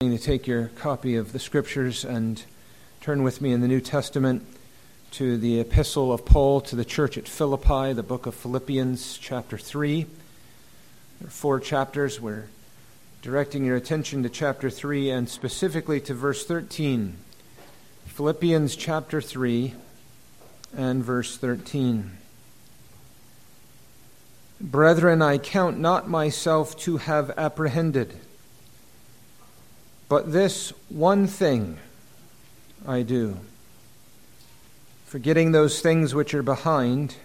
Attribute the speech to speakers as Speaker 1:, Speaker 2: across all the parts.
Speaker 1: to take your copy of the scriptures and turn with me in the New Testament to the epistle of Paul to the church at Philippi, the book of Philippians, chapter 3. There are four chapters. We're directing your attention to chapter 3 and specifically to verse 13. Philippians chapter 3 and verse 13. Brethren, I count not myself to have apprehended. But this one thing I do, forgetting those things which are behind,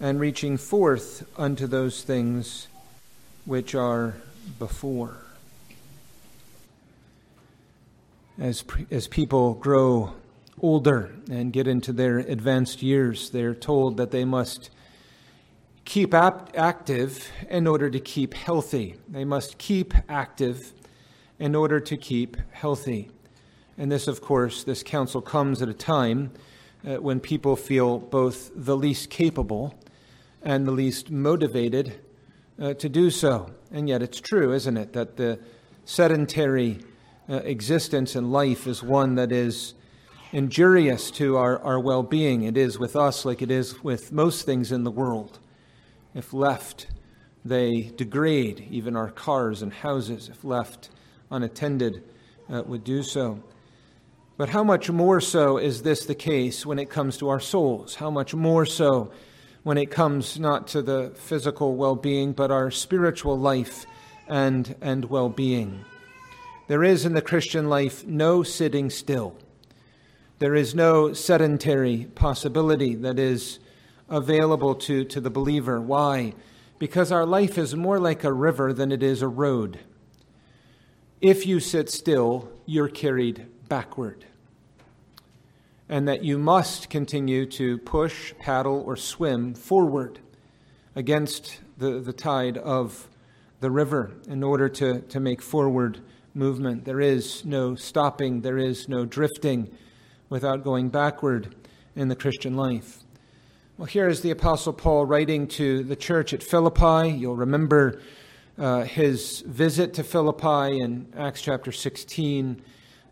Speaker 1: and reaching forth unto those things which are before. As, as people grow older and get into their advanced years, they're told that they must keep ap- active in order to keep healthy. They must keep active in order to keep healthy. And this, of course, this counsel comes at a time uh, when people feel both the least capable and the least motivated uh, to do so. And yet it's true, isn't it, that the sedentary uh, existence in life is one that is injurious to our, our well being. It is with us like it is with most things in the world. If left, they degrade even our cars and houses. If left unattended uh, would do so. But how much more so is this the case when it comes to our souls? How much more so when it comes not to the physical well being, but our spiritual life and, and well being? There is in the Christian life no sitting still. There is no sedentary possibility that is available to, to the believer. Why? Because our life is more like a river than it is a road. If you sit still, you're carried backward. And that you must continue to push, paddle, or swim forward against the, the tide of the river in order to, to make forward movement. There is no stopping, there is no drifting without going backward in the Christian life. Well, here is the Apostle Paul writing to the church at Philippi. You'll remember uh, his visit to Philippi in Acts chapter 16,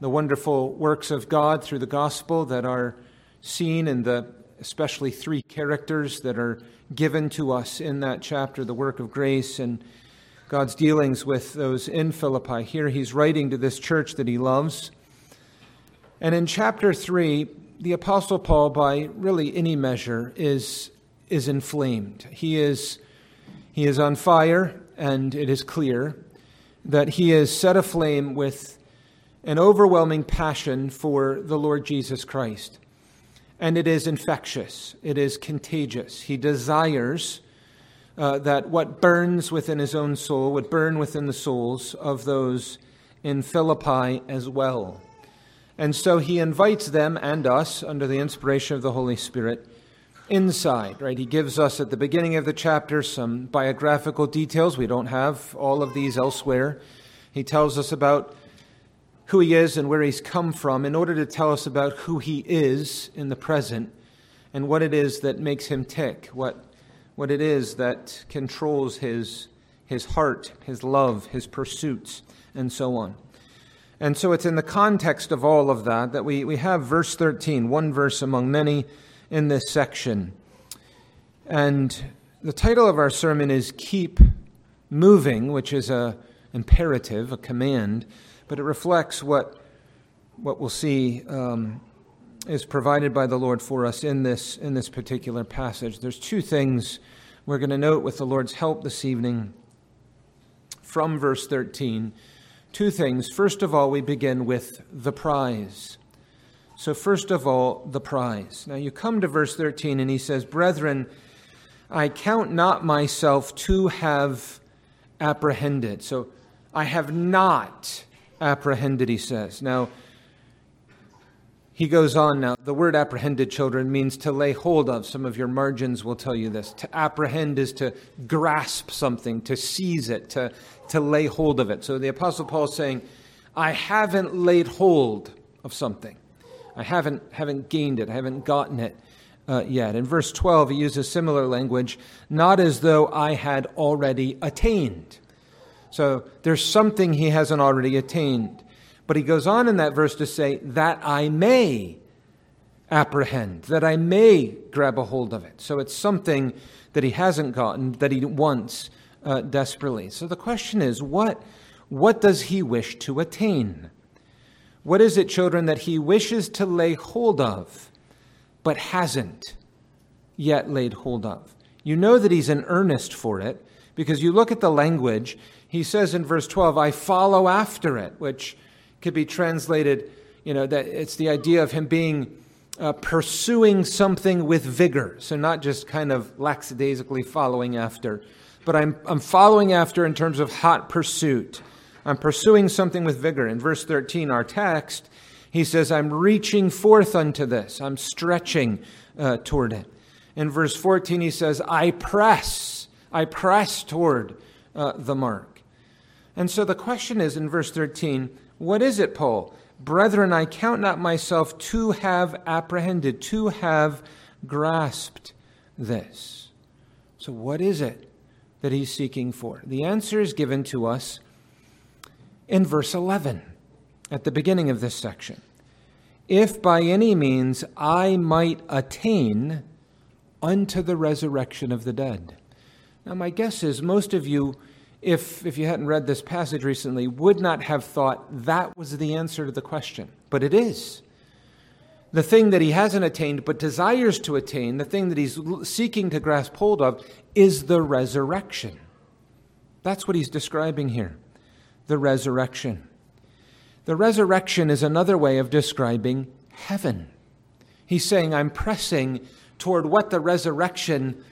Speaker 1: the wonderful works of God through the gospel that are seen in the especially three characters that are given to us in that chapter the work of grace and God's dealings with those in Philippi. Here he's writing to this church that he loves. And in chapter 3, the Apostle Paul, by really any measure, is, is inflamed. He is, he is on fire and it is clear that he is set aflame with an overwhelming passion for the Lord Jesus Christ. And it is infectious, it is contagious. He desires uh, that what burns within his own soul would burn within the souls of those in Philippi as well. And so he invites them and us, under the inspiration of the Holy Spirit, inside, right? He gives us at the beginning of the chapter some biographical details. We don't have all of these elsewhere. He tells us about who he is and where he's come from in order to tell us about who he is in the present and what it is that makes him tick, what, what it is that controls his, his heart, his love, his pursuits, and so on. And so it's in the context of all of that that we, we have verse 13, one verse among many in this section. And the title of our sermon is Keep Moving, which is a imperative, a command, but it reflects what, what we'll see um, is provided by the Lord for us in this, in this particular passage. There's two things we're going to note with the Lord's help this evening from verse 13. Two things. First of all, we begin with the prize. So, first of all, the prize. Now, you come to verse 13, and he says, Brethren, I count not myself to have apprehended. So, I have not apprehended, he says. Now, he goes on now. The word apprehended, children, means to lay hold of. Some of your margins will tell you this. To apprehend is to grasp something, to seize it, to, to lay hold of it. So the Apostle Paul is saying, I haven't laid hold of something. I haven't, haven't gained it, I haven't gotten it uh, yet. In verse 12, he uses similar language, not as though I had already attained. So there's something he hasn't already attained. But he goes on in that verse to say, that I may apprehend, that I may grab a hold of it. So it's something that he hasn't gotten, that he wants uh, desperately. So the question is, what, what does he wish to attain? What is it, children, that he wishes to lay hold of, but hasn't yet laid hold of? You know that he's in earnest for it because you look at the language. He says in verse 12, I follow after it, which could be translated, you know, that it's the idea of him being uh, pursuing something with vigor. So, not just kind of lackadaisically following after, but I'm, I'm following after in terms of hot pursuit. I'm pursuing something with vigor. In verse 13, our text, he says, I'm reaching forth unto this, I'm stretching uh, toward it. In verse 14, he says, I press, I press toward uh, the mark. And so the question is in verse 13, what is it, Paul? Brethren, I count not myself to have apprehended, to have grasped this. So, what is it that he's seeking for? The answer is given to us in verse 11, at the beginning of this section. If by any means I might attain unto the resurrection of the dead. Now, my guess is most of you if, if you hadn't read this passage recently, would not have thought that was the answer to the question. But it is. The thing that he hasn't attained but desires to attain, the thing that he's seeking to grasp hold of, is the resurrection. That's what he's describing here the resurrection. The resurrection is another way of describing heaven. He's saying, I'm pressing toward what the resurrection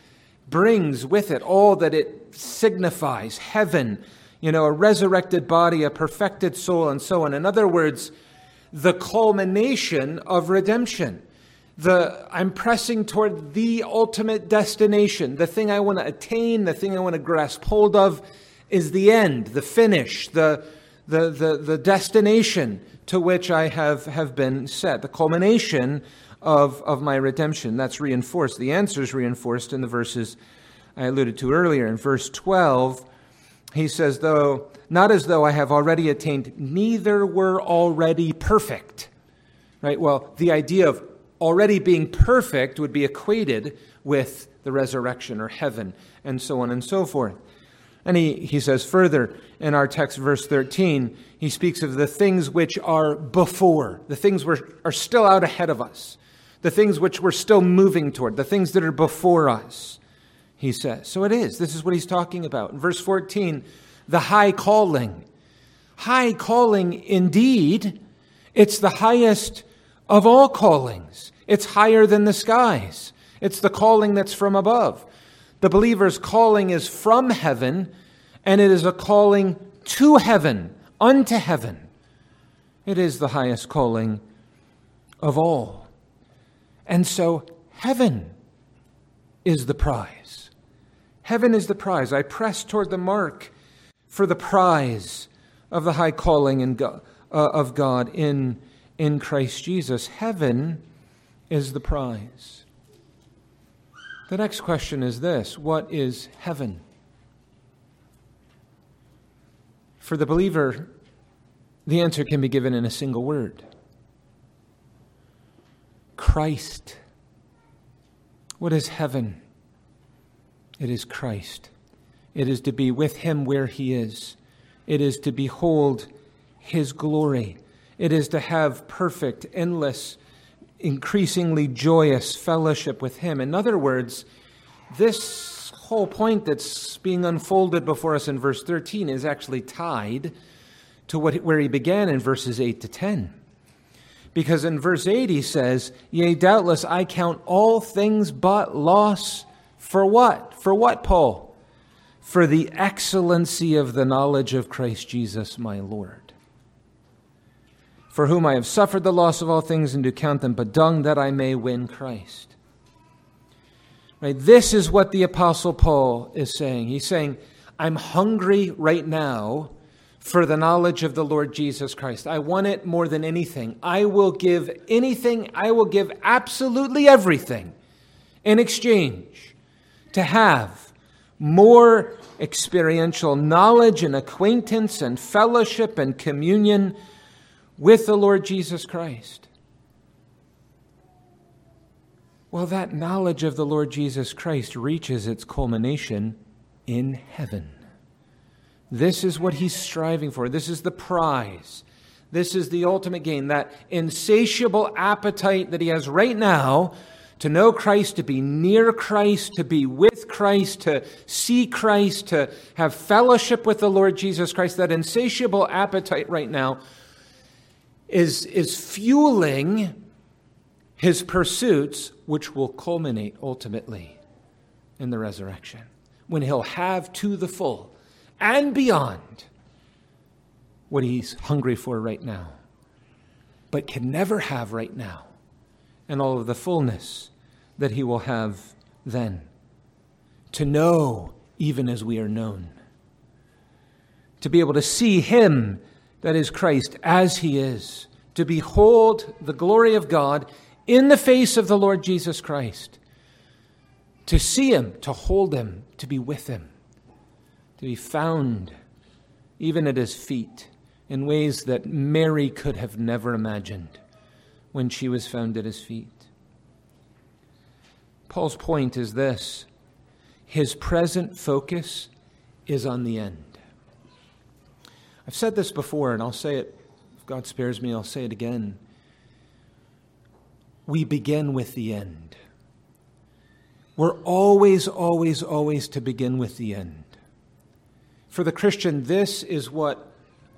Speaker 1: brings with it, all that it signifies heaven, you know, a resurrected body, a perfected soul, and so on. In other words, the culmination of redemption. The, I'm pressing toward the ultimate destination. The thing I want to attain, the thing I want to grasp hold of, is the end, the finish, the, the, the, the destination to which I have, have been set, the culmination of, of my redemption. That's reinforced. The answer is reinforced in the verses I alluded to earlier. In verse 12, he says, though, not as though I have already attained, neither were already perfect. Right? Well, the idea of already being perfect would be equated with the resurrection or heaven, and so on and so forth. And he, he says further in our text, verse 13, he speaks of the things which are before, the things which are still out ahead of us the things which we're still moving toward, the things that are before us, he says. So it is. This is what he's talking about. In verse 14, the high calling. High calling, indeed, it's the highest of all callings. It's higher than the skies. It's the calling that's from above. The believer's calling is from heaven, and it is a calling to heaven, unto heaven. It is the highest calling of all. And so heaven is the prize. Heaven is the prize. I press toward the mark for the prize of the high calling in God, uh, of God in, in Christ Jesus. Heaven is the prize. The next question is this What is heaven? For the believer, the answer can be given in a single word Christ. What is heaven? It is Christ. It is to be with him where he is. It is to behold his glory. It is to have perfect, endless, increasingly joyous fellowship with him. In other words, this whole point that's being unfolded before us in verse 13 is actually tied to what, where he began in verses 8 to 10. Because in verse 8 he says, Yea, doubtless I count all things but loss. For what? For what, Paul? For the excellency of the knowledge of Christ Jesus my Lord. For whom I have suffered the loss of all things and do count them but dung that I may win Christ. Right? This is what the Apostle Paul is saying. He's saying, I'm hungry right now for the knowledge of the Lord Jesus Christ. I want it more than anything. I will give anything, I will give absolutely everything in exchange to have more experiential knowledge and acquaintance and fellowship and communion with the Lord Jesus Christ. Well, that knowledge of the Lord Jesus Christ reaches its culmination in heaven. This is what he's striving for. This is the prize. This is the ultimate gain. That insatiable appetite that he has right now to know Christ, to be near Christ, to be with Christ, to see Christ, to have fellowship with the Lord Jesus Christ, that insatiable appetite right now is, is fueling his pursuits, which will culminate ultimately in the resurrection, when he'll have to the full and beyond what he's hungry for right now, but can never have right now, and all of the fullness that he will have then. To know even as we are known. To be able to see him, that is Christ, as he is. To behold the glory of God in the face of the Lord Jesus Christ. To see him, to hold him, to be with him. To be found even at his feet in ways that Mary could have never imagined when she was found at his feet. Paul's point is this his present focus is on the end. I've said this before, and I'll say it, if God spares me, I'll say it again. We begin with the end. We're always, always, always to begin with the end. For the Christian, this is what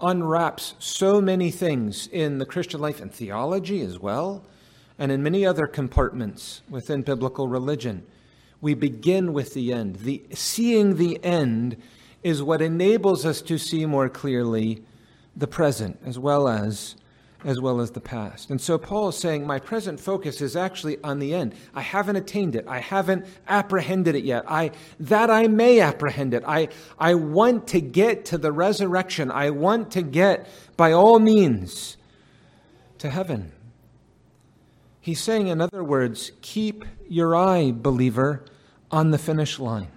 Speaker 1: unwraps so many things in the Christian life and theology as well and in many other compartments within biblical religion. We begin with the end. The, seeing the end is what enables us to see more clearly the present as well as as well as the past. And so Paul is saying, My present focus is actually on the end. I haven't attained it. I haven't apprehended it yet. I, that I may apprehend it. I, I want to get to the resurrection. I want to get, by all means, to heaven. He's saying, in other words, keep your eye, believer, on the finish line.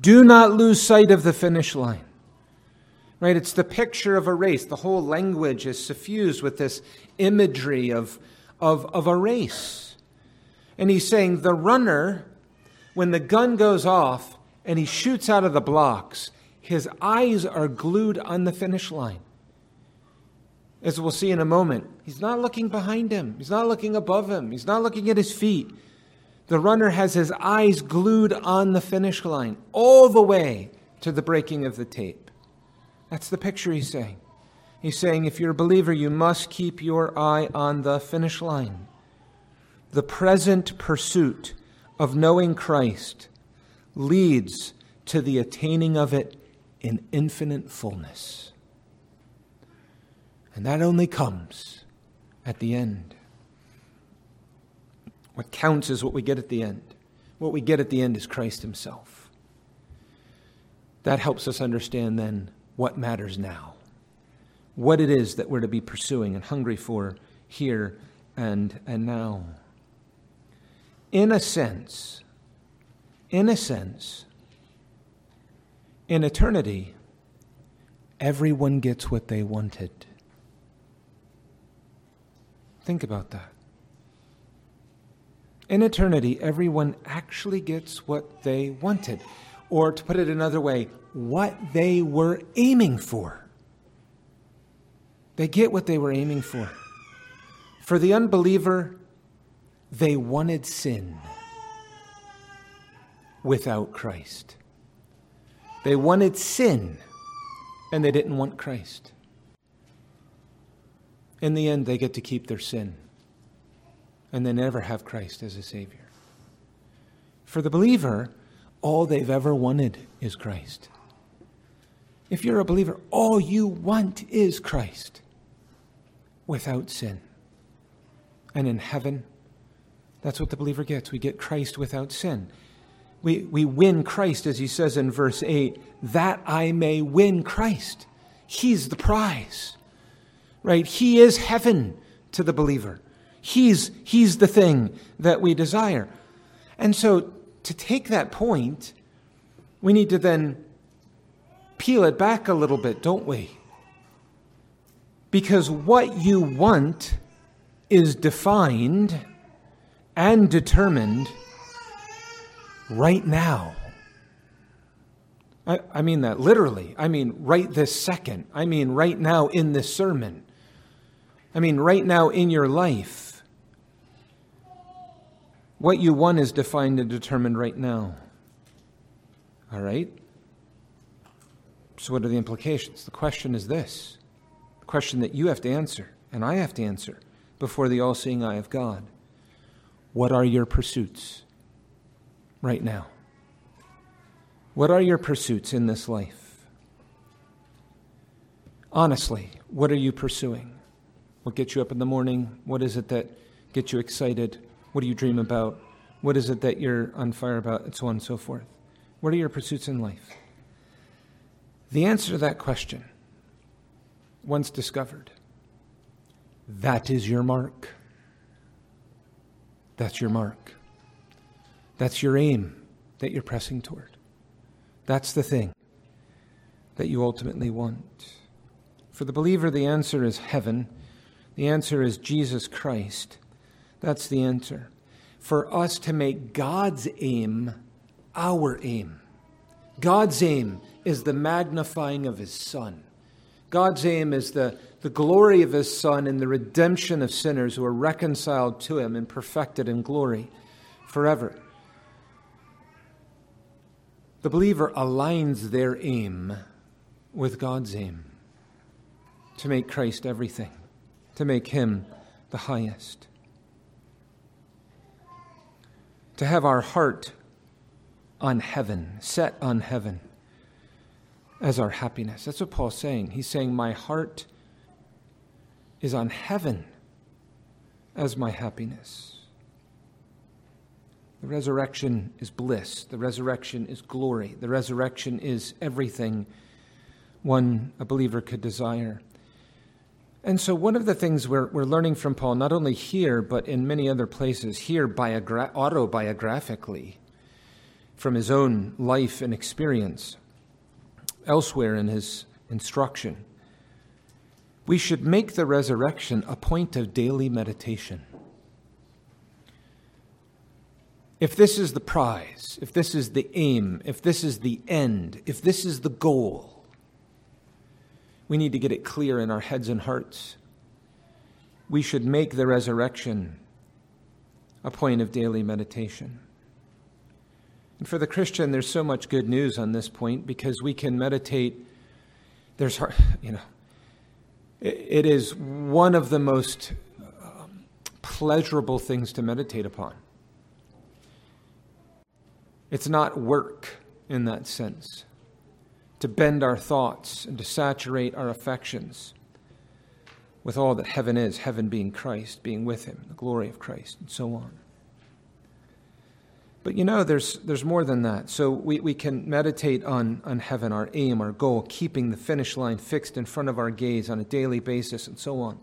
Speaker 1: Do not lose sight of the finish line. Right? It's the picture of a race. The whole language is suffused with this imagery of, of, of a race. And he's saying the runner, when the gun goes off and he shoots out of the blocks, his eyes are glued on the finish line. As we'll see in a moment, he's not looking behind him, he's not looking above him, he's not looking at his feet. The runner has his eyes glued on the finish line all the way to the breaking of the tape. That's the picture he's saying. He's saying, if you're a believer, you must keep your eye on the finish line. The present pursuit of knowing Christ leads to the attaining of it in infinite fullness. And that only comes at the end. What counts is what we get at the end. What we get at the end is Christ Himself. That helps us understand then what matters now, what it is that we're to be pursuing and hungry for here and, and now. In a sense, in a sense, in eternity, everyone gets what they wanted. Think about that. In eternity, everyone actually gets what they wanted. Or to put it another way, what they were aiming for. They get what they were aiming for. For the unbeliever, they wanted sin without Christ. They wanted sin, and they didn't want Christ. In the end, they get to keep their sin and they never have Christ as a Savior. For the believer, all they've ever wanted is Christ. If you're a believer, all you want is Christ without sin. And in heaven, that's what the believer gets. We get Christ without sin. We, we win Christ, as he says in verse 8, that I may win Christ. He's the prize right? He is heaven to the believer. He's, he's the thing that we desire. And so to take that point, we need to then peel it back a little bit, don't we? Because what you want is defined and determined right now. I, I, mean that literally. I mean right this second. I mean right now in this sermon. I mean right now in your life. What you want is defined and determined right now. All right? So, what are the implications? The question is this the question that you have to answer, and I have to answer before the all seeing eye of God. What are your pursuits right now? What are your pursuits in this life? Honestly, what are you pursuing? What gets you up in the morning? What is it that gets you excited? What do you dream about? What is it that you're on fire about? And so on and so forth. What are your pursuits in life? The answer to that question, once discovered, that is your mark. That's your mark. That's your aim that you're pressing toward. That's the thing that you ultimately want. For the believer, the answer is heaven. The answer is Jesus Christ. That's the answer. For us to make God's aim our aim. God's aim is the magnifying of his Son. God's aim is the, the glory of his Son and the redemption of sinners who are reconciled to him and perfected in glory forever. The believer aligns their aim with God's aim to make Christ everything, to make him the highest. To have our heart on heaven, set on heaven as our happiness. That's what Paul's saying. He's saying, My heart is on heaven as my happiness. The resurrection is bliss. The resurrection is glory. The resurrection is everything one, a believer, could desire. And so, one of the things we're, we're learning from Paul, not only here, but in many other places, here biogra- autobiographically, from his own life and experience, elsewhere in his instruction. We should make the resurrection a point of daily meditation. If this is the prize, if this is the aim, if this is the end, if this is the goal, we need to get it clear in our heads and hearts. We should make the resurrection a point of daily meditation. And for the Christian, there's so much good news on this point because we can meditate. There's, you know, it is one of the most um, pleasurable things to meditate upon. It's not work in that sense to bend our thoughts and to saturate our affections with all that heaven is, heaven being Christ, being with Him, the glory of Christ, and so on. But you know, there's, there's more than that. So we, we can meditate on, on heaven, our aim, our goal, keeping the finish line fixed in front of our gaze on a daily basis, and so on.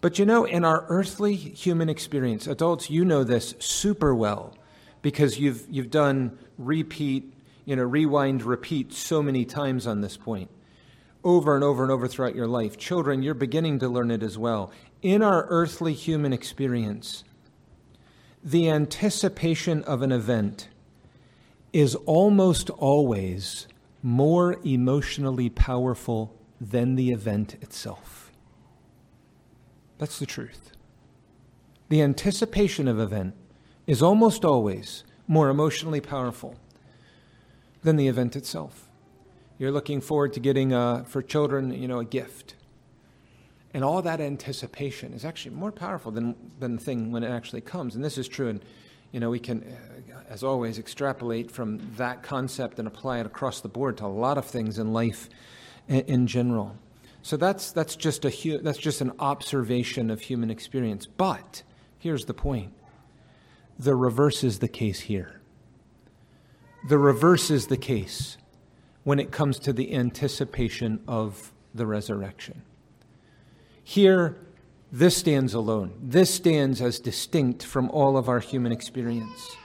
Speaker 1: But you know, in our earthly human experience, adults, you know this super well because you've, you've done repeat, you know, rewind, repeat so many times on this point, over and over and over throughout your life. Children, you're beginning to learn it as well. In our earthly human experience, the anticipation of an event is almost always more emotionally powerful than the event itself. That's the truth. The anticipation of event is almost always more emotionally powerful than the event itself. You're looking forward to getting, a, for children, you know, a gift. And all that anticipation is actually more powerful than, than the thing when it actually comes. And this is true. And, you know, we can, uh, as always, extrapolate from that concept and apply it across the board to a lot of things in life in, general. So that's, that's, just a, that's just an observation of human experience. But here's the point the reverse is the case here. The reverse is the case when it comes to the anticipation of the resurrection. Here, this stands alone. This stands as distinct from all of our human experience.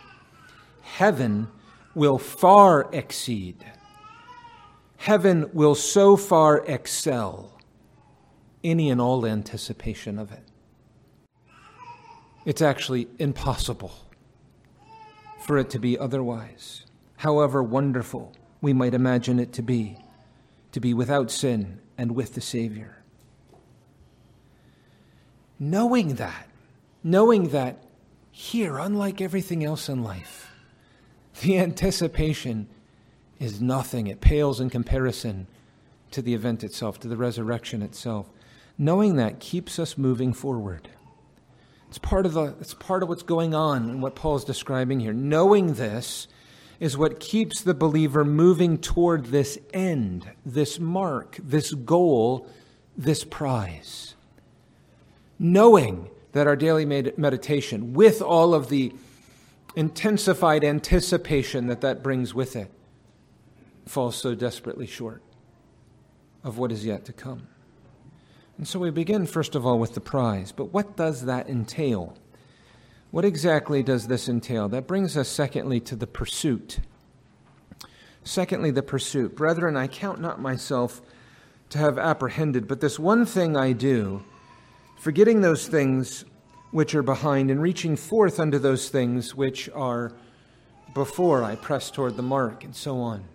Speaker 1: heaven will far exceed. Heaven will so far excel any and all anticipation of it. It's actually impossible for it to be otherwise, however wonderful we might imagine it to be, to be without sin and with the Savior. Knowing that, knowing that here, unlike everything else in life, the anticipation is nothing. It pales in comparison to the event itself, to the resurrection itself. Knowing that keeps us moving forward. It's part of, the, it's part of what's going on and what Paul's describing here. Knowing this is what keeps the believer moving toward this end, this mark, this goal, this prize. Knowing that our daily meditation, with all of the intensified anticipation that that brings with it, falls so desperately short of what is yet to come. And so we begin, first of all, with the prize. But what does that entail? What exactly does this entail? That brings us, secondly, to the pursuit. Secondly, the pursuit. Brethren, I count not myself to have apprehended, but this one thing I do, forgetting those things which are behind and reaching forth unto those things which are before, I press toward the mark, and so on.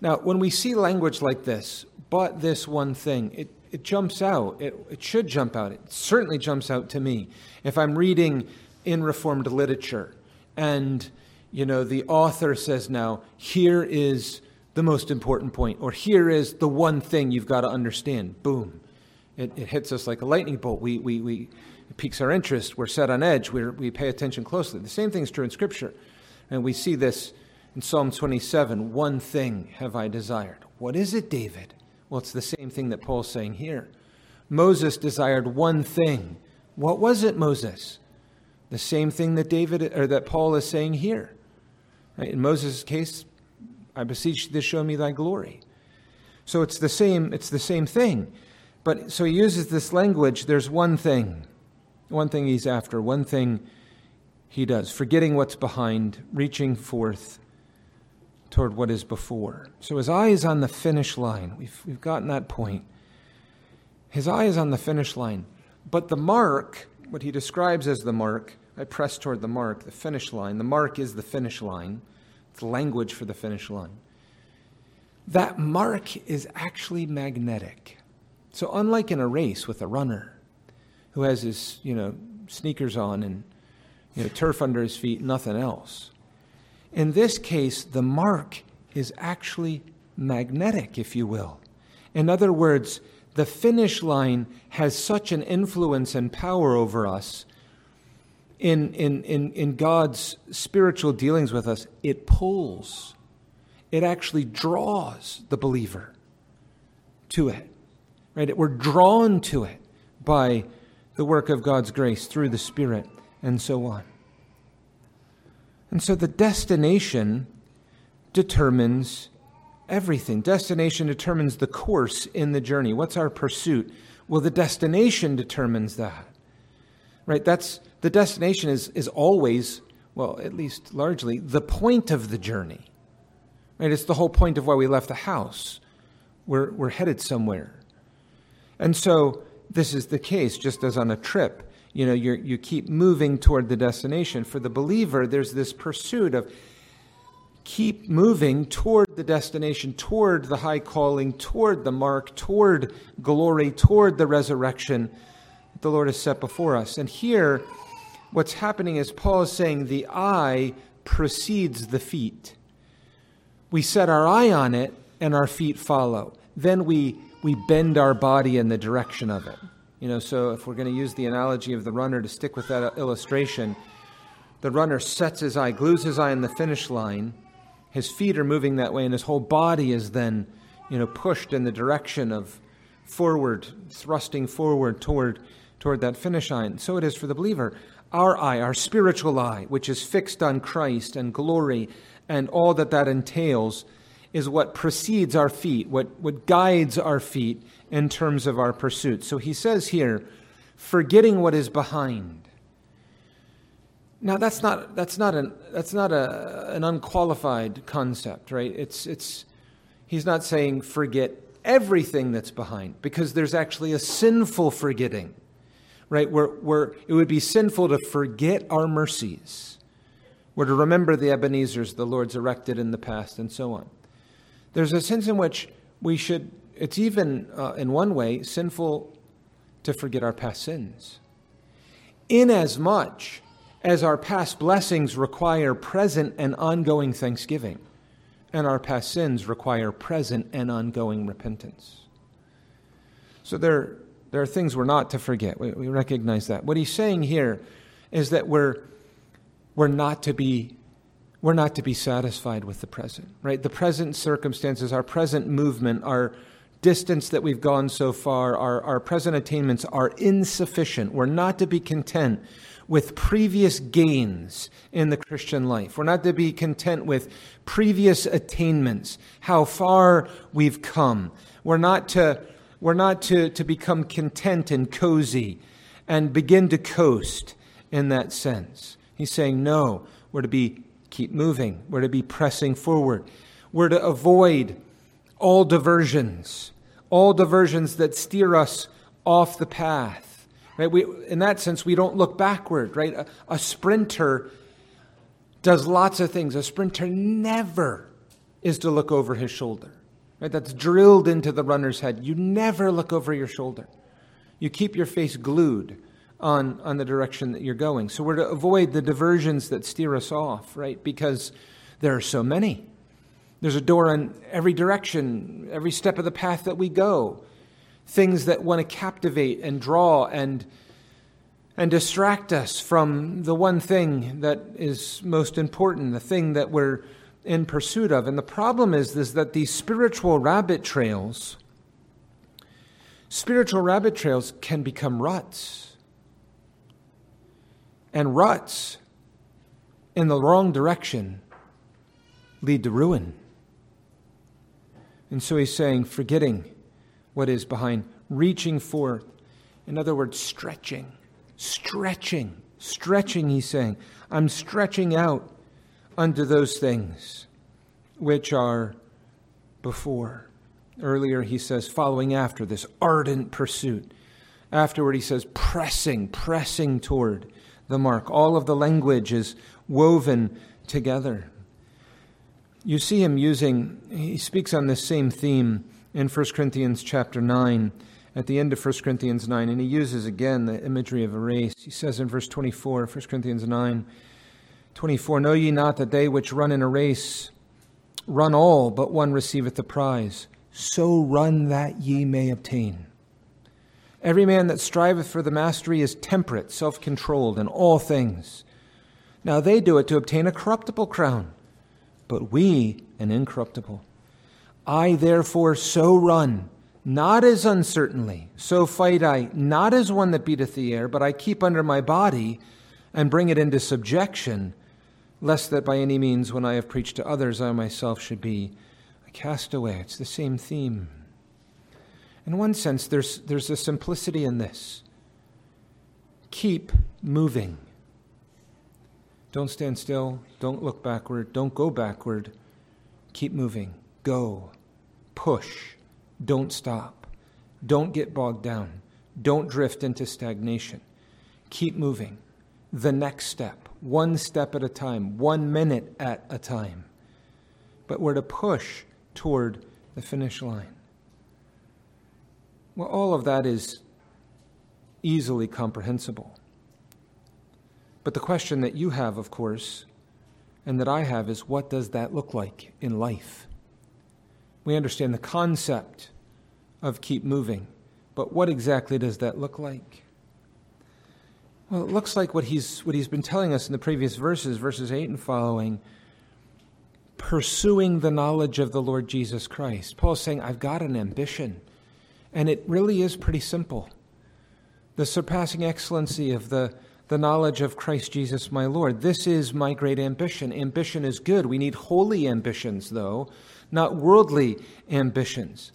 Speaker 1: Now, when we see language like this, but this one thing, it, it jumps out. It, it should jump out. It certainly jumps out to me. If I'm reading in Reformed literature and, you know, the author says now, here is the most important point, or here is the one thing you've got to understand. Boom. It, it hits us like a lightning bolt. We, we, we, it piques our interest. We're set on edge. we we pay attention closely. The same thing is true in Scripture. And we see this in Psalm 27 One thing have I desired. What is it, David? Well, it's the same thing that Paul's saying here. Moses desired one thing. What was it, Moses? The same thing that David or that Paul is saying here. In Moses' case, I beseech thee show me thy glory. So it's the same, it's the same thing. But so he uses this language, there's one thing. One thing he's after, one thing he does, forgetting what's behind, reaching forth toward what is before. So his eye is on the finish line. We've, we've gotten that point. His eye is on the finish line. But the mark, what he describes as the mark, I press toward the mark, the finish line. The mark is the finish line, it's language for the finish line. That mark is actually magnetic. So, unlike in a race with a runner who has his, you know, sneakers on and you know, turf under his feet, nothing else, in this case, the mark is actually magnetic, if you will. In other words, the finish line has such an influence and power over us in, in, in, in God's spiritual dealings with us, it pulls, it actually draws the believer to it. Right? We're drawn to it by the work of God's grace through the Spirit and so on. And so the destination determines everything. Destination determines the course in the journey. What's our pursuit? Well, the destination determines that. Right? That's the destination is is always, well, at least largely, the point of the journey. Right? It's the whole point of why we left the house. We're we're headed somewhere. And so this is the case, just as on a trip you know, you you keep moving toward the destination. For the believer, there's this pursuit of keep moving toward the destination, toward the high calling, toward the mark, toward glory, toward the resurrection the Lord has set before us. And here, what's happening is Paul is saying the eye precedes the feet. We set our eye on it, and our feet follow. Then we, we bend our body in the direction of it. You know, so if we're going to use the analogy of the runner to stick with that illustration, the runner sets his eye, glues his eye on the finish line. His feet are moving that way, and his whole body is then, you know, pushed in the direction of forward, thrusting forward toward toward that finish line. So it is for the believer. Our eye, our spiritual eye, which is fixed on Christ and glory and all that that entails, is what precedes our feet, what, what guides our feet in terms of our pursuit. So he says here, forgetting what is behind. Now that's not that's not an that's not a, an unqualified concept, right? It's it's he's not saying forget everything that's behind because there's actually a sinful forgetting, right? Where where it would be sinful to forget our mercies, or to remember the Ebenezer's the Lord's erected in the past, and so on. There's a sense in which we should. It's even uh, in one way sinful to forget our past sins, inasmuch as our past blessings require present and ongoing thanksgiving, and our past sins require present and ongoing repentance. So there, there are things we're not to forget. We, we recognize that. What he's saying here is that we're, we're not to be we're not to be satisfied with the present, right? The present circumstances, our present movement, our distance that we've gone so far, our, our present attainments are insufficient. We're not to be content with previous gains in the Christian life. We're not to be content with previous attainments, how far we've come. We're not to, we're not to, to become content and cozy and begin to coast in that sense. He's saying, no, we're to be keep moving. We're to be pressing forward. We're to avoid all diversions, all diversions that steer us off the path Right? We, in that sense, we don't look backward, right? A, a sprinter does lots of things. A sprinter never is to look over his shoulder. Right? That's drilled into the runner's head. You never look over your shoulder. You keep your face glued on, on the direction that you're going. So we're to avoid the diversions that steer us off, right? Because there are so many. There's a door in every direction, every step of the path that we go things that want to captivate and draw and and distract us from the one thing that is most important, the thing that we're in pursuit of. And the problem is, is that these spiritual rabbit trails, spiritual rabbit trails can become ruts. And ruts in the wrong direction lead to ruin. And so he's saying, forgetting what is behind reaching forth. In other words, stretching, stretching, stretching, he's saying. I'm stretching out unto those things which are before. Earlier, he says, following after this ardent pursuit. Afterward, he says, pressing, pressing toward the mark. All of the language is woven together. You see him using, he speaks on this same theme in 1 Corinthians chapter 9, at the end of 1 Corinthians 9, and he uses again the imagery of a race. He says in verse 24, 1 Corinthians 9, 24, Know ye not that they which run in a race run all, but one receiveth the prize? So run that ye may obtain. Every man that striveth for the mastery is temperate, self controlled in all things. Now they do it to obtain a corruptible crown, but we an incorruptible. I therefore so run, not as uncertainly, so fight I, not as one that beateth the air, but I keep under my body and bring it into subjection, lest that by any means, when I have preached to others, I myself should be a castaway. It's the same theme. In one sense, there's, there's a simplicity in this. Keep moving. Don't stand still. Don't look backward. Don't go backward. Keep moving. Go. Push. Don't stop. Don't get bogged down. Don't drift into stagnation. Keep moving. The next step, one step at a time, one minute at a time. But we're to push toward the finish line. Well, all of that is easily comprehensible. But the question that you have, of course, and that I have is what does that look like in life? We understand the concept of keep moving, but what exactly does that look like? Well, it looks like what he's, what he's been telling us in the previous verses, verses 8 and following, pursuing the knowledge of the Lord Jesus Christ. Paul's saying, I've got an ambition, and it really is pretty simple. The surpassing excellency of the, the knowledge of Christ Jesus my Lord. This is my great ambition. Ambition is good. We need holy ambitions, though, not worldly ambitions.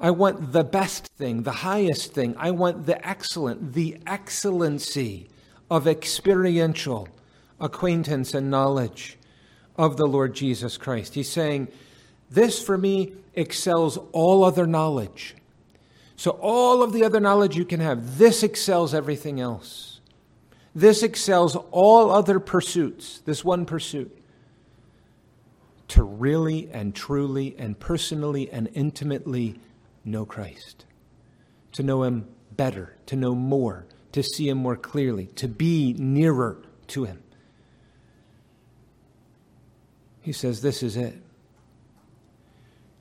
Speaker 1: I want the best thing, the highest thing. I want the excellent, the excellency of experiential, acquaintance and knowledge of the Lord Jesus Christ. He's saying, This for me excels all other knowledge. So, all of the other knowledge you can have, this excels everything else. This excels all other pursuits, this one pursuit. To really and truly and personally and intimately know Christ, to know Him better, to know more, to see Him more clearly, to be nearer to Him. He says, This is it.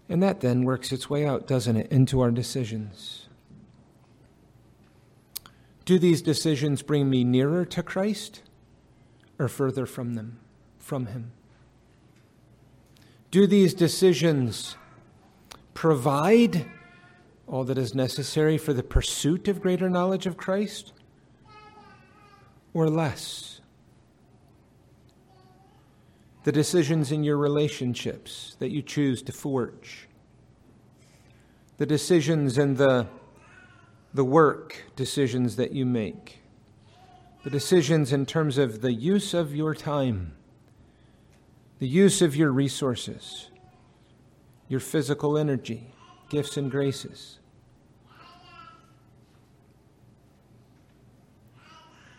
Speaker 1: And that then works its way out, doesn't it, into our decisions. Do these decisions bring me nearer to Christ or further from them, from Him? Do these decisions provide all that is necessary for the pursuit of greater knowledge of Christ or less? The decisions in your relationships that you choose to forge, the decisions and the, the work decisions that you make, the decisions in terms of the use of your time, the use of your resources, your physical energy, gifts and graces.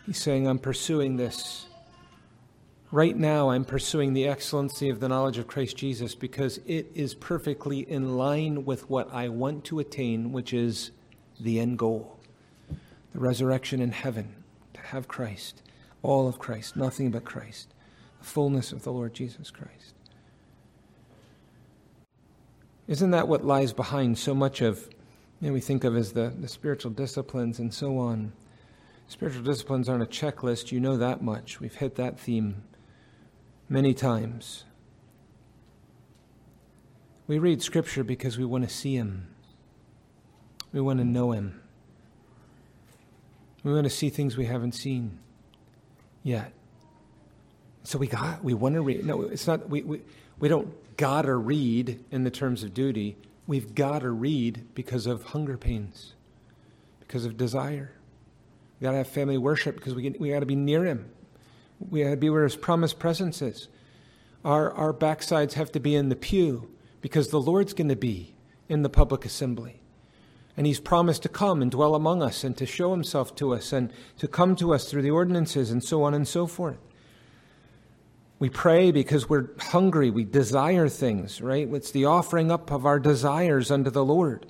Speaker 1: He's saying, I'm pursuing this Right now, I'm pursuing the excellency of the knowledge of Christ Jesus because it is perfectly in line with what I want to attain, which is the end goal the resurrection in heaven, to have Christ, all of Christ, nothing but Christ, the fullness of the Lord Jesus Christ. Isn't that what lies behind so much of, you know, we think of as the, the spiritual disciplines and so on? Spiritual disciplines aren't a checklist, you know that much. We've hit that theme many times. We read Scripture because we want to see Him, we want to know Him, we want to see things we haven't seen yet. So we got we want to read. No, it's not. We we, we don't gotta read in the terms of duty. We've got to read because of hunger pains, because of desire. We got to have family worship because we, we got to be near Him. We have to be where His promised presence is. Our, our backsides have to be in the pew because the Lord's going to be in the public assembly. And He's promised to come and dwell among us and to show Himself to us and to come to us through the ordinances and so on and so forth. We pray because we're hungry. We desire things, right? It's the offering up of our desires unto the Lord.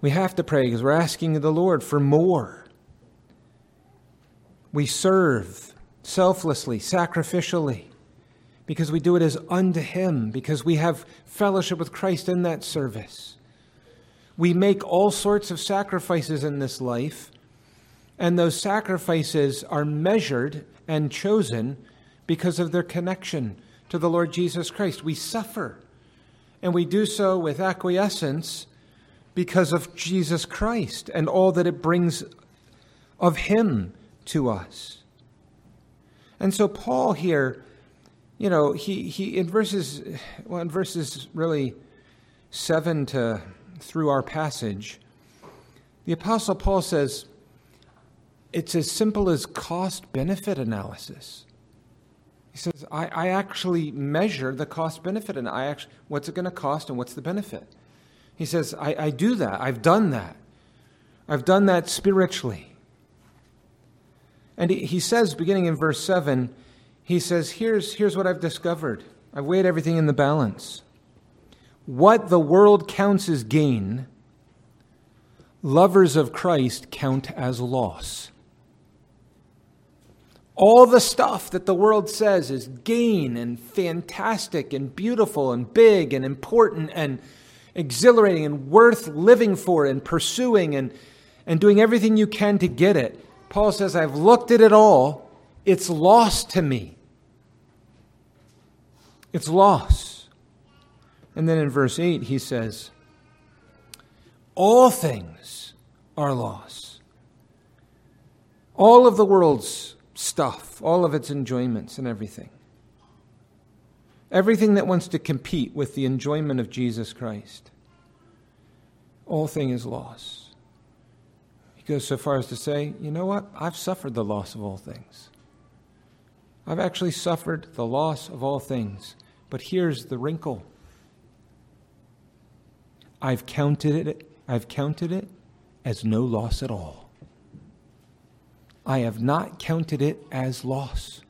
Speaker 1: We have to pray because we're asking the Lord for more. We serve selflessly, sacrificially, because we do it as unto Him, because we have fellowship with Christ in that service. We make all sorts of sacrifices in this life, and those sacrifices are measured and chosen because of their connection to the Lord Jesus Christ. We suffer, and we do so with acquiescence because of Jesus Christ and all that it brings of Him to us. And so Paul here, you know, he, he in verses well, in verses really seven to through our passage, the apostle Paul says it's as simple as cost benefit analysis. He says, I, I actually measure the cost benefit and I actually what's it going to cost and what's the benefit. He says, I, I do that. I've done that. I've done that spiritually. And he, says, beginning in verse 7, he says, here's, here's what I've discovered. I've weighed everything in the balance. What the world counts as gain, lovers of Christ count as loss. All the stuff that the world says is gain and fantastic and beautiful and big and important and exhilarating and worth living for and pursuing and, and doing everything you can to get it Paul says, I've looked at it all. It's lost to me. It's loss. And then in verse 8, he says, All things are loss. All of the world's stuff, all of its enjoyments and everything. Everything that wants to compete with the enjoyment of Jesus Christ. All thing is loss goes so far as to say, you know what? I've suffered the loss of all things. I've actually suffered the loss of all things. But here's the wrinkle. I've counted it I've counted it as no loss at all. I have not counted it as loss.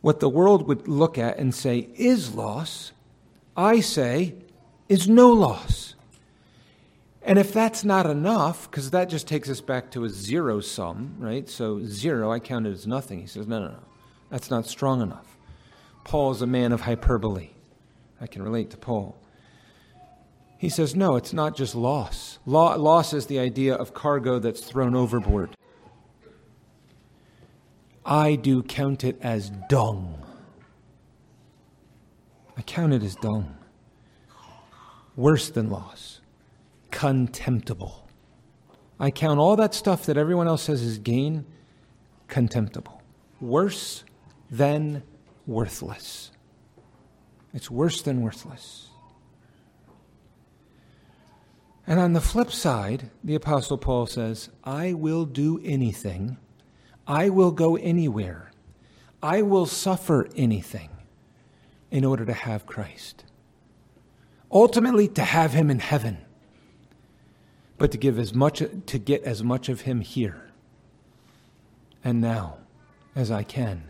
Speaker 1: What the world would look at and say is loss, I say is no loss. And if that's not enough, because that just takes us back to a zero sum, right? So zero, I count it as nothing. He says, no, no, no, that's not strong enough. Paul is a man of hyperbole. I can relate to Paul. He says, no, it's not just loss. Loss is the idea of cargo that's thrown overboard. I do count it as dung. I count it as dung. Worse than loss contemptible. I count all that stuff that everyone else says is gain contemptible. Worse than worthless. It's worse than worthless. And on the flip side, the Apostle Paul says, I will do anything, I will go anywhere, I will suffer anything in order to have Christ. Ultimately, to have Him in heaven but to give as much to get as much of him here and now as I can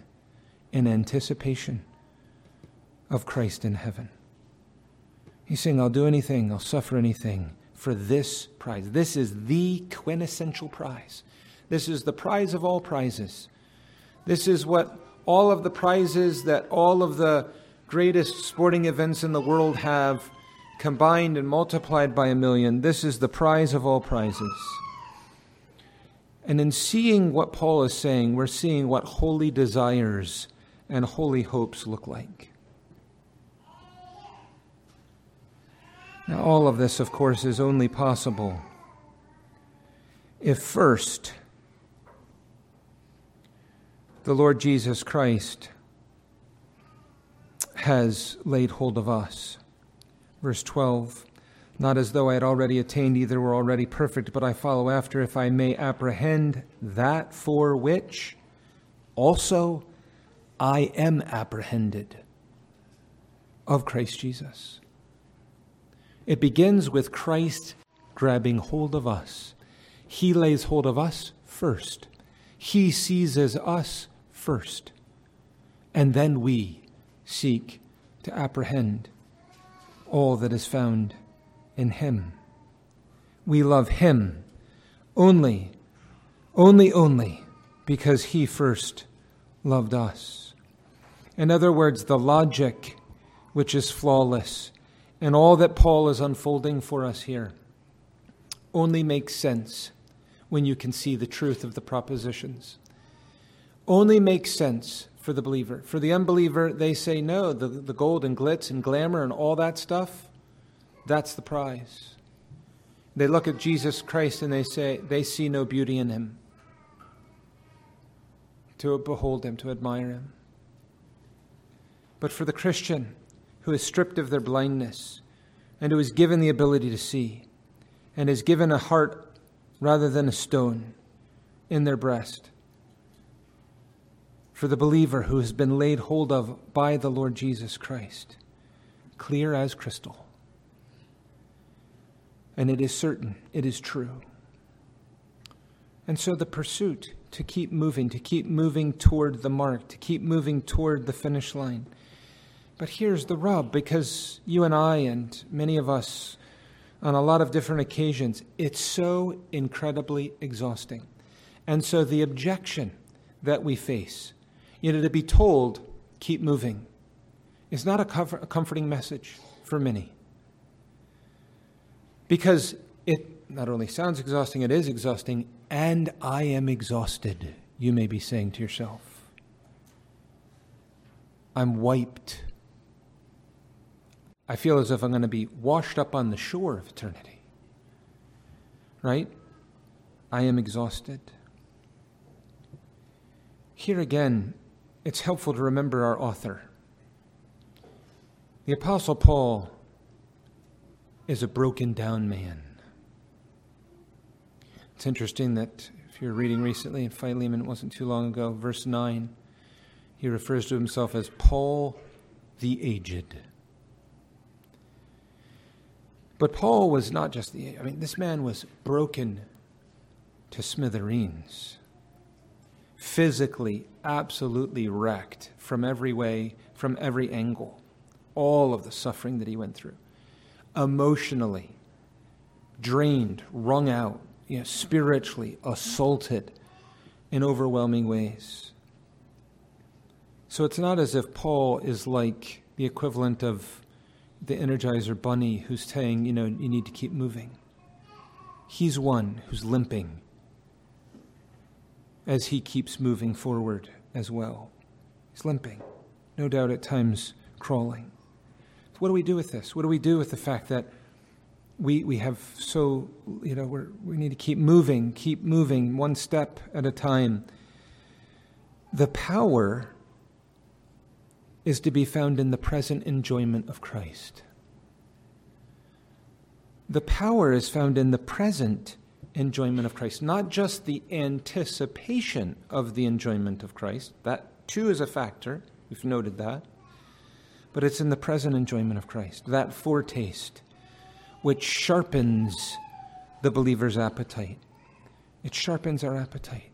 Speaker 1: in anticipation of Christ in heaven. He's saying, I'll do anything, I'll suffer anything for this prize. This is the quintessential prize. This is the prize of all prizes. This is what all of the prizes that all of the greatest sporting events in the world have combined and multiplied by a million, this is the prize of all prizes. And in seeing what Paul is saying, we're seeing what holy desires and holy hopes look like. Now, all of this, of course, is only possible if first the Lord Jesus Christ has laid hold of us. Verse 12 Not as though I had already attained either were already perfect, but I follow after if I may apprehend that for which also I am apprehended of Christ Jesus. It begins with Christ grabbing hold of us. He lays hold of us first. He seizes us first. And then we seek to apprehend all that is found in Him. We love Him only, only, only because He first loved us. In other words, the logic which is flawless and all that Paul is unfolding for us here only makes sense when you can see the truth of the propositions. Only makes sense for the believer. For the unbeliever, they say, no, the, the gold and glitz and glamour and all that stuff, that's the prize. They look at Jesus Christ and they say, they see no beauty in him. To behold him, to admire him. But for the Christian who is stripped of their blindness and who is given the ability to see and is given a heart rather than a stone in their breast, for the believer who has been laid hold of by the Lord Jesus Christ, clear as crystal. And it is certain, it is true. And so the pursuit to keep moving, to keep moving toward the mark, to keep moving toward the finish line. But here's the rub because you and I, and many of us on a lot of different occasions, it's so incredibly exhausting. And so the objection that we face you know, to be told, keep moving, is not a, a comforting message for many. Because it not only sounds exhausting, it is exhausting, and I am exhausted, you may be saying to yourself. I'm wiped. I feel as if I'm going to be washed up on the shore of eternity. Right? I am exhausted. Here again, it's helpful to remember our author. The Apostle Paul is a broken down man. It's interesting that If you're reading recently in Philemon, it wasn't too long ago, verse 9, he refers to himself as Paul the Aged. But Paul was not just the, I mean, this man was broken to smithereens, physically, absolutely wrecked from every way, from every angle, all of the suffering that he went through, emotionally drained, wrung out, you know, spiritually assaulted in overwhelming ways. So it's not as if Paul is like the equivalent of the Energizer Bunny who's saying, you know, you need to keep moving. He's one who's limping as he keeps moving forward as well. He's limping, no doubt at times crawling. So what do we do with this? What do we do with the fact that we, we have so, you know, we're we need to keep moving, keep moving one step at a time? The power is to be found in the present enjoyment of Christ. The power is found in the present enjoyment of Christ, not just the anticipation of the enjoyment of Christ. That too is a factor. We've noted that. But it's in the present enjoyment of Christ, that foretaste, which sharpens the believer's appetite. It sharpens our appetite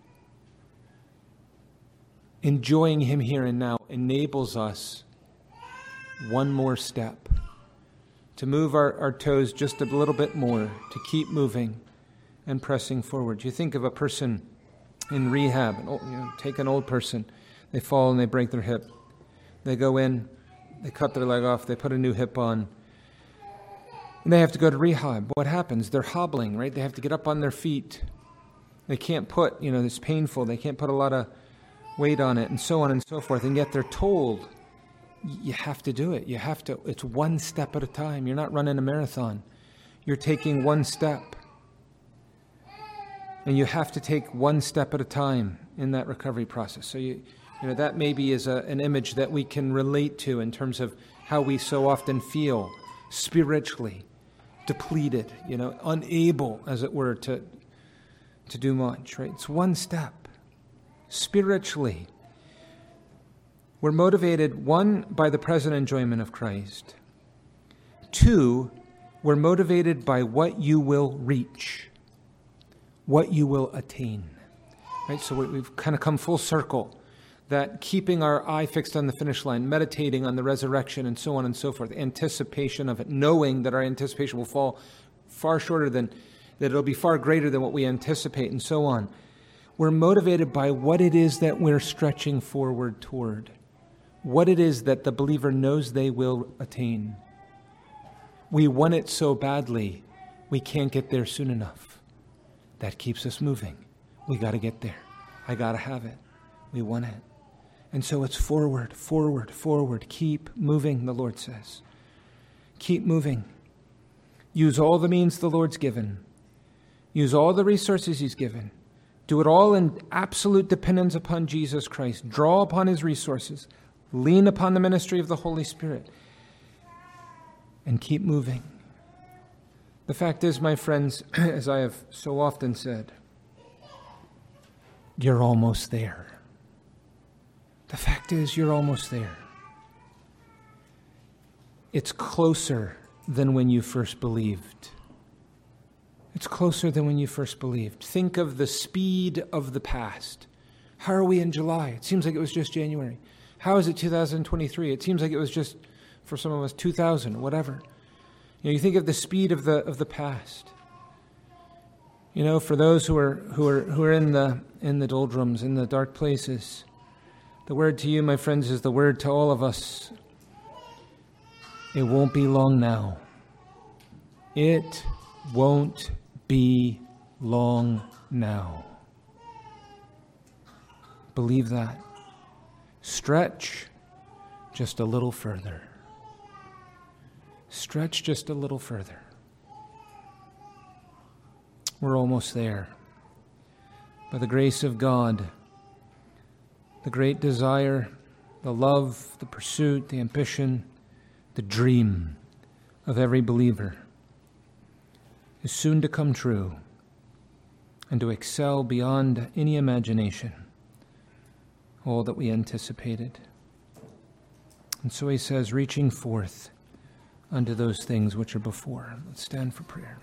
Speaker 1: enjoying Him here and now enables us one more step to move our, our toes just a little bit more, to keep moving and pressing forward. You think of a person in rehab, you know, take an old person, they fall and they break their hip. They go in, they cut their leg off, they put a new hip on. And they have to go to rehab. What happens? They're hobbling, right? They have to get up on their feet. They can't put, you know, it's painful. They can't put a lot of weight on it, and so on and so forth. And yet they're told, you have to do it. You have to, it's one step at a time. You're not running a marathon, you're taking one step. And you have to take one step at a time in that recovery process. So, you, you know, that maybe is a, an image that we can relate to in terms of how we so often feel spiritually depleted, you know, unable, as it were, to, to do much, right? It's one step spiritually. We're motivated, one, by the present enjoyment of Christ. Two, we're motivated by what you will reach, what you will attain. Right? So we've kind of come full circle that keeping our eye fixed on the finish line, meditating on the resurrection, and so on and so forth, anticipation of it, knowing that our anticipation will fall far shorter than, that it'll be far greater than what we anticipate, and so on. We're motivated by what it is that we're stretching forward toward, what it is that the believer knows they will attain. We want it so badly, we can't get there soon enough. That keeps us moving. We got to get there. I got to have it. We want it. And so it's forward, forward, forward. Keep moving, the Lord says. Keep moving. Use all the means the Lord's given. Use all the resources He's given. Do it all in absolute dependence upon Jesus Christ. Draw upon his resources. Lean upon the ministry of the Holy Spirit. And keep moving. The fact is, my friends, as I have so often said, you're almost there. The fact is, you're almost there. It's closer than when you first believed. It's closer than when you first believed. Think of the speed of the past. How are we in July? It seems like it was just January. How is it 2023? It seems like it was just, for some of us, 2000, whatever. You know, you think of the speed of the, of the past. You know, for those who are, who are, who are in, the, in the doldrums, in the dark places, the word to you, my friends, is the word to all of us. It won't be long now. It won't be long now. Believe that. Stretch just a little further. Stretch just a little further. We're almost there. By the grace of God, the great desire, the love, the pursuit, the ambition, the dream of every believer is soon to come true. and to excel beyond any imagination all that we anticipated. And so he says, reaching forth unto those things which are before. Let's stand for prayer.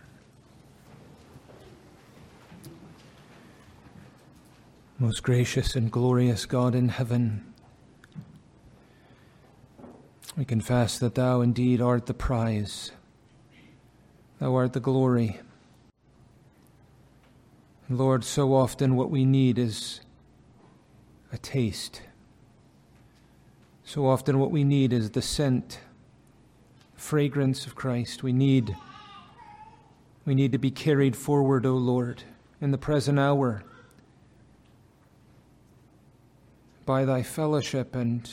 Speaker 1: Most gracious and glorious God in heaven, we confess that Thou indeed art the prize, Thou art the glory. Lord, so often what we need is a taste. So often what we need is the scent, fragrance of Christ. We need we need to be carried forward, O Lord, in the present hour by thy fellowship and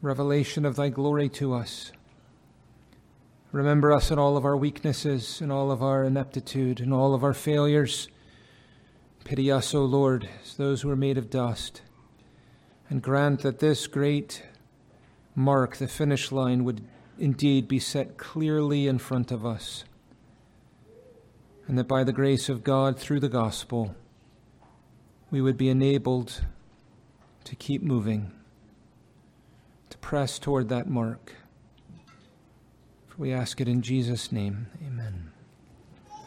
Speaker 1: revelation of thy glory to us. Remember us in all of our weaknesses, in all of our ineptitude, in all of our failures. Pity us, O Lord, as those who are made of dust, and grant that this great mark, the finish line, would indeed be set clearly in front of us, and that by the grace of God through the gospel, we would be enabled to keep moving, to press toward that mark. For we ask it in Jesus' name.